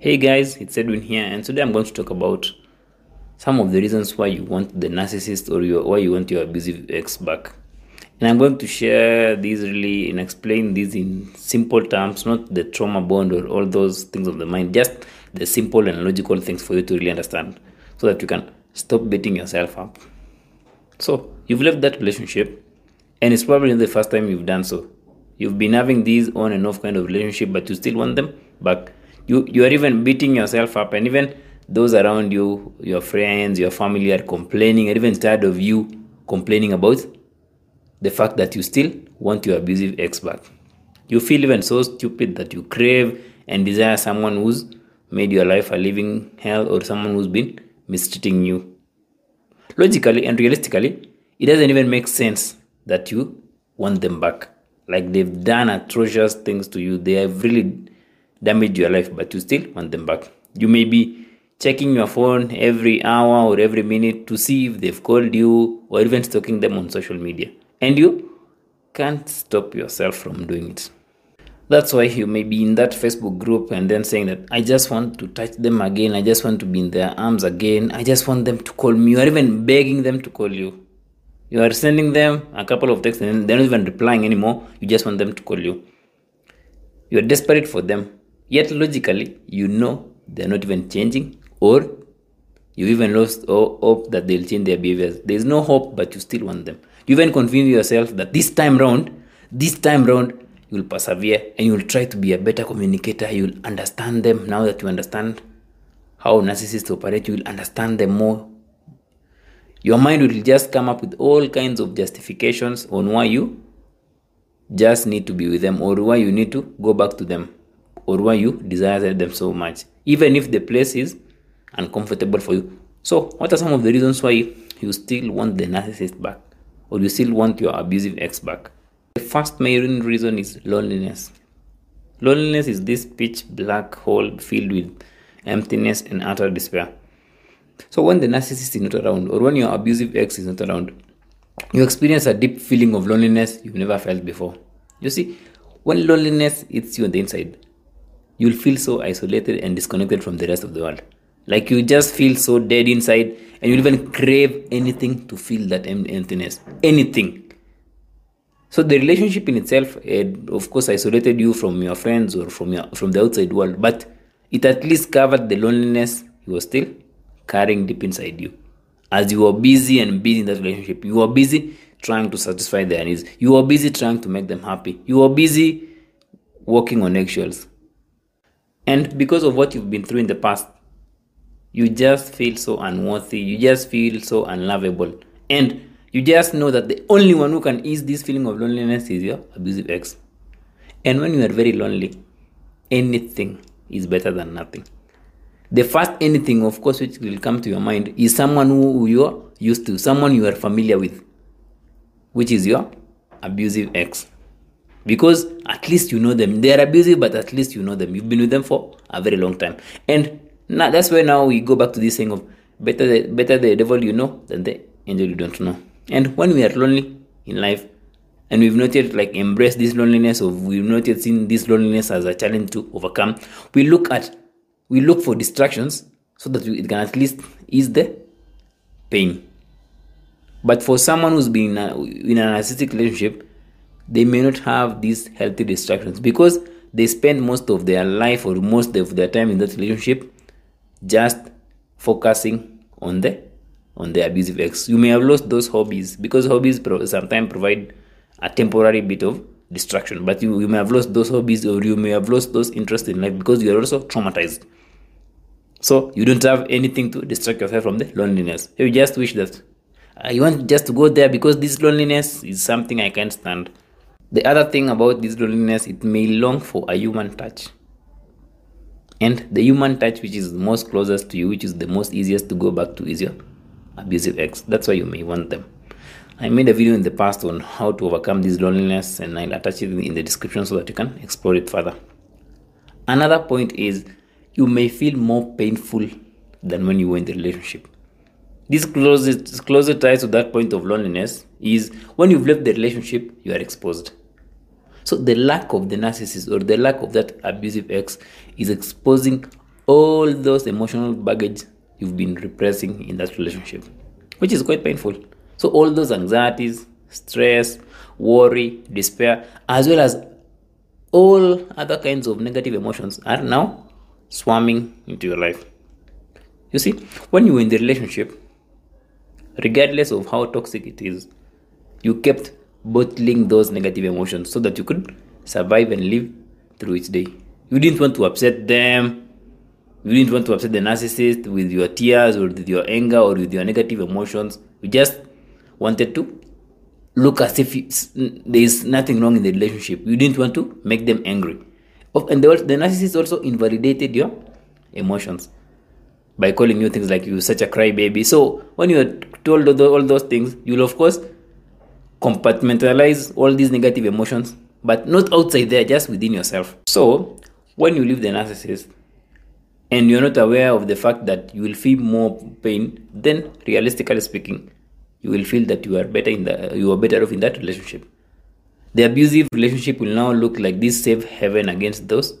Hey guys, it's Edwin here, and today I'm going to talk about some of the reasons why you want the narcissist or your, why you want your abusive ex back. And I'm going to share these really and explain these in simple terms, not the trauma bond or all those things of the mind, just the simple and logical things for you to really understand so that you can stop beating yourself up. So, you've left that relationship, and it's probably the first time you've done so. You've been having these on and off kind of relationship, but you still want them back you you are even beating yourself up and even those around you your friends your family are complaining and even tired of you complaining about the fact that you still want your abusive ex back. You feel even so stupid that you crave and desire someone who's made your life a living hell or someone who's been mistreating you. Logically and realistically it doesn't even make sense that you want them back. Like they've done atrocious things to you. They have really damage your life, but you still want them back. You may be checking your phone every hour or every minute to see if they've called you or even stalking them on social media. And you can't stop yourself from doing it. That's why you may be in that Facebook group and then saying that I just want to touch them again, I just want to be in their arms again, I just want them to call me, you are even begging them to call you. You are sending them a couple of texts and they're not even replying anymore, you just want them to call you. You are desperate for them, Yet logically, you know they're not even changing, or you even lost hope that they'll change their behaviors. There's no hope, but you still want them. You even convince yourself that this time round, this time round, you'll persevere and you'll try to be a better communicator. You'll understand them now that you understand how narcissists operate. You'll understand them more. Your mind will just come up with all kinds of justifications on why you just need to be with them or why you need to go back to them or why you desire them so much, even if the place is uncomfortable for you. So, what are some of the reasons why you still want the narcissist back or you still want your abusive ex back? The first main reason is loneliness. Loneliness is this pitch black hole filled with emptiness and utter despair. So, when the narcissist is not around or when your abusive ex is not around, you experience a deep feeling of loneliness you've never felt before. You see, when loneliness hits you on the inside, you'll feel so isolated and disconnected from the rest of the world. Like you just feel so dead inside, and you'll even crave anything to fill that emptiness. Anything. So the relationship in itself, of course, isolated you from your friends or from your from the outside world, but it at least covered the loneliness you were still carrying deep inside you. As you were busy and busy in that relationship, you were busy trying to satisfy their needs. You were busy trying to make them happy. You were busy walking on eggshells. And because of what you've been through in the past, you just feel so unworthy, you just feel so unlovable. And you just know that the only one who can ease this feeling of loneliness is your abusive ex. And when you are very lonely, anything is better than nothing. The first anything, of course, which will come to your mind is someone who you are used to, someone you are familiar with, which is your abusive ex because at least you know them. They are abusive, but at least you know them. You've been with them for a very long time. And now that's why now we go back to this thing of better the, better the devil you know than the angel you don't know. And when we are lonely in life, and we've not yet like embraced this loneliness, or we've not yet seen this loneliness as a challenge to overcome, we look at we look for distractions so that it can at least ease the pain. But for someone who's been in, a, in a narcissistic relationship, they may not have these healthy distractions because they spend most of their life or most of their time in that relationship just focusing on the on the abusive ex. You may have lost those hobbies because hobbies pro- sometimes provide a temporary bit of distraction, but you, you may have lost those hobbies or you may have lost those interests in life because you are also traumatized. So you don't have anything to distract yourself from the loneliness. You just wish that you want just to go there because this loneliness is something I can't stand. The other thing about this loneliness, it may long for a human touch. And the human touch, which is the most closest to you, which is the most easiest to go back to, is your abusive ex. That's why you may want them. I made a video in the past on how to overcome this loneliness, and I'll attach it in the description so that you can explore it further. Another point is you may feel more painful than when you were in the relationship. This closest, closer ties to that point of loneliness is when you've left the relationship, you are exposed. So the lack of the narcissist or the lack of that abusive ex is exposing all those emotional baggage you've been repressing in that relationship, which is quite painful. So, all those anxieties, stress, worry, despair, as well as all other kinds of negative emotions are now swarming into your life. You see, when you were in the relationship, regardless of how toxic it is, you kept bottling those negative emotions so that you could survive and live through each day. You didn't want to upset them. You didn't want to upset the narcissist with your tears or with your anger or with your negative emotions. You just wanted to look as if there is nothing wrong in the relationship. You didn't want to make them angry. And the, the narcissist also invalidated your emotions by calling you things like you're such a crybaby. So when you're told all those things, you'll of course compartmentalize all these negative emotions, but not outside there, just within yourself. So when you leave the narcissist and you're not aware of the fact that you will feel more pain, then realistically speaking, you will feel that you are better in the you are better off in that relationship. The abusive relationship will now look like this safe haven against those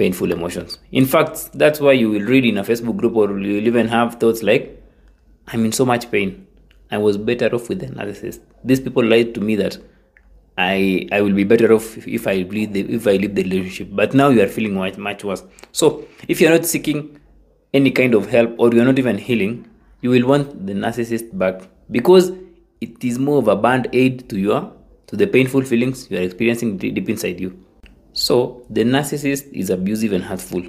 painful emotions. In fact, that's why you will read in a Facebook group or you'll even have thoughts like, I'm in so much pain. I was better off with the narcissist. These people lied to me that I I will be better off if I leave the if I leave the relationship. But now you are feeling much much worse. So if you're not seeking any kind of help or you're not even healing, you will want the narcissist back because it is more of a band aid to your to the painful feelings you are experiencing deep inside you. So the narcissist is abusive and hurtful,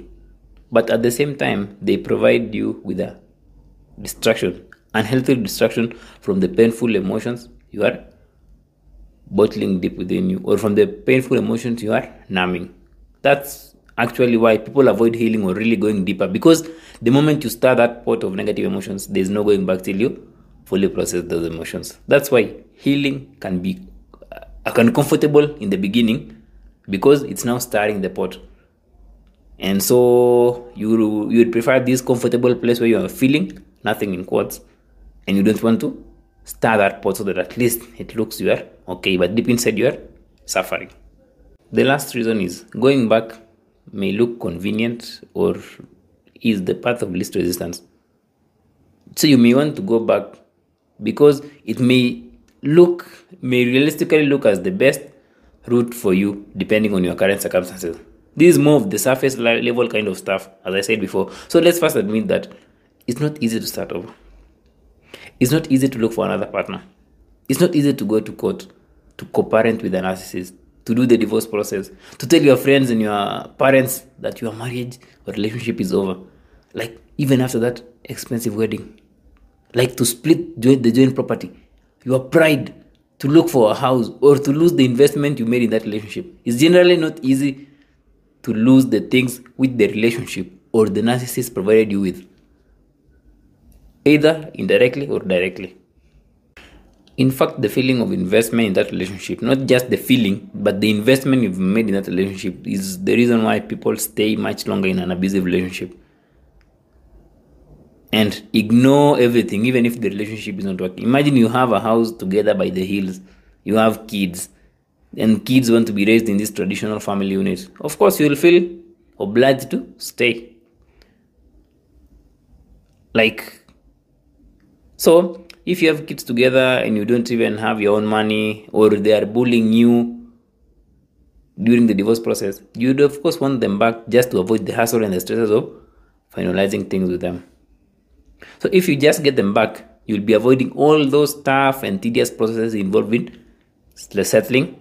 but at the same time they provide you with a distraction, unhealthy distraction from the painful emotions you are bottling deep within you, or from the painful emotions you are numbing. That's actually why people avoid healing or really going deeper because the moment you start that pot of negative emotions, there's no going back till you fully process those emotions. That's why healing can be uh, uncomfortable in the beginning because it's now stirring the pot. And so you you would prefer this comfortable place where you are feeling nothing in quotes, and you don't want to stir that pot so that at least it looks you are okay, but deep inside you are suffering. The last reason is going back may look convenient or is the path of least resistance. So you may want to go back because it may look, may realistically look as the best route for you depending on your current circumstances. This is more of the surface level kind of stuff, as I said before. So let's first admit that it's not easy to start over. It's not easy to look for another partner. It's not easy to go to court to co-parent with a narcissist to do the divorce process, to tell your friends and your parents that your marriage or relationship is over. Like, even after that expensive wedding. Like to split the joint property. Your pride to look for a house or to lose the investment you made in that relationship. It's generally not easy to lose the things with the relationship or the narcissist provided you with, either indirectly or directly in fact the feeling of investment in that relationship not just the feeling but the investment you've made in that relationship is the reason why people stay much longer in an abusive relationship and ignore everything even if the relationship is not working. Imagine you have a house together by the hills you have kids and kids want to be raised in this traditional family unit. Of course you will feel obliged to stay. Like so if you have kids together and you don't even have your own money or they are bullying you during the divorce process, you'd of course want them back just to avoid the hassle and the stresses of finalizing things with them. So if you just get them back, you'll be avoiding all those tough and tedious processes involved in settling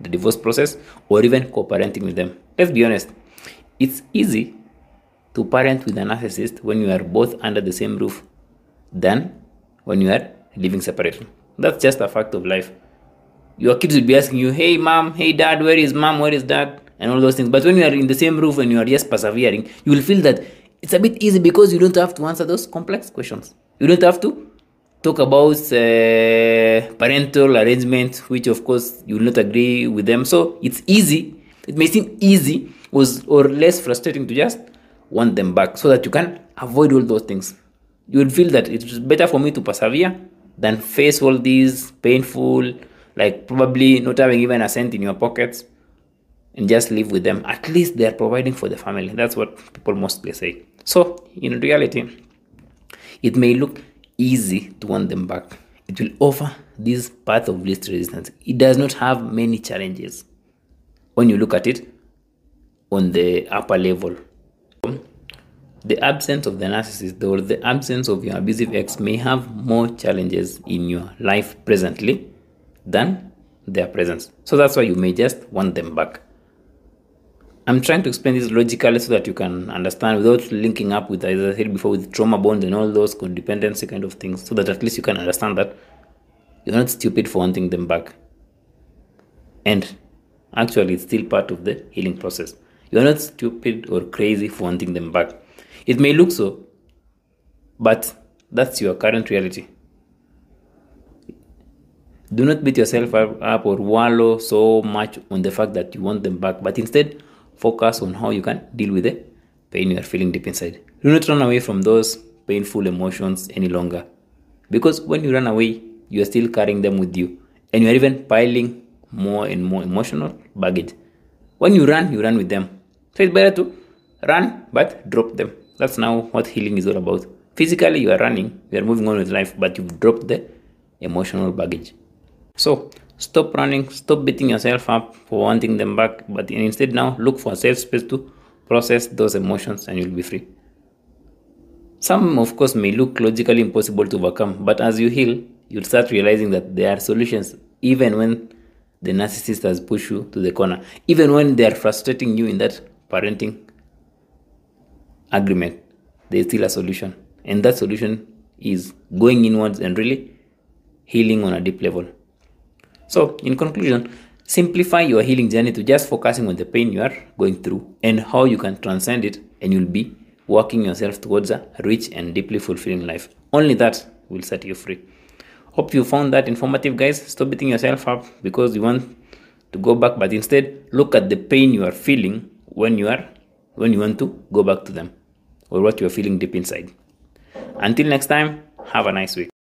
the divorce process or even co-parenting with them. Let's be honest, it's easy to parent with a narcissist when you are both under the same roof than when you are living separately. That's just a fact of life. Your kids will be asking you, hey mom, hey dad, where is mom, where is dad? And all those things. But when you are in the same roof and you are just persevering, you will feel that it's a bit easy because you don't have to answer those complex questions. You don't have to talk about uh, parental arrangement, which of course you will not agree with them. So it's easy. It may seem easy was or less frustrating to just want them back so that you can avoid all those things you would feel that it's better for me to persevere than face all these painful, like probably not having even a cent in your pockets, and just live with them. At least they are providing for the family. That's what people mostly say. So, in reality, it may look easy to want them back. It will offer this path of least resistance. It does not have many challenges when you look at it on the upper level. The absence of the narcissist or the absence of your abusive ex may have more challenges in your life presently than their presence. So that's why you may just want them back. I'm trying to explain this logically so that you can understand without linking up with, as I said before, with trauma bonds and all those codependency kind of things, so that at least you can understand that you're not stupid for wanting them back. And actually, it's still part of the healing process. You're not stupid or crazy for wanting them back. It may look so, but that's your current reality. Do not beat yourself up or wallow so much on the fact that you want them back, but instead focus on how you can deal with the pain you are feeling deep inside. Do not run away from those painful emotions any longer. Because when you run away, you are still carrying them with you. And you are even piling more and more emotional baggage. When you run, you run with them. So it's better to run but drop them. That's now what healing is all about. Physically, you are running, you are moving on with life, but you've dropped the emotional baggage. So stop running, stop beating yourself up for wanting them back, but instead now look for a safe space to process those emotions and you'll be free. Some, of course, may look logically impossible to overcome, but as you heal, you'll start realizing that there are solutions even when the narcissist has pushed you to the corner, even when they are frustrating you in that parenting agreement, there's still a solution. And that solution is going inwards and really healing on a deep level. So, in conclusion, simplify your healing journey to just focusing on the pain you are going through and how you can transcend it, and you'll be working yourself towards a rich and deeply fulfilling life. Only that will set you free. Hope you found that informative, guys. Stop beating yourself up because you want to go back, but instead look at the pain you are feeling when you are when you want to go back to them or what you are feeling deep inside. Until next time, have a nice week.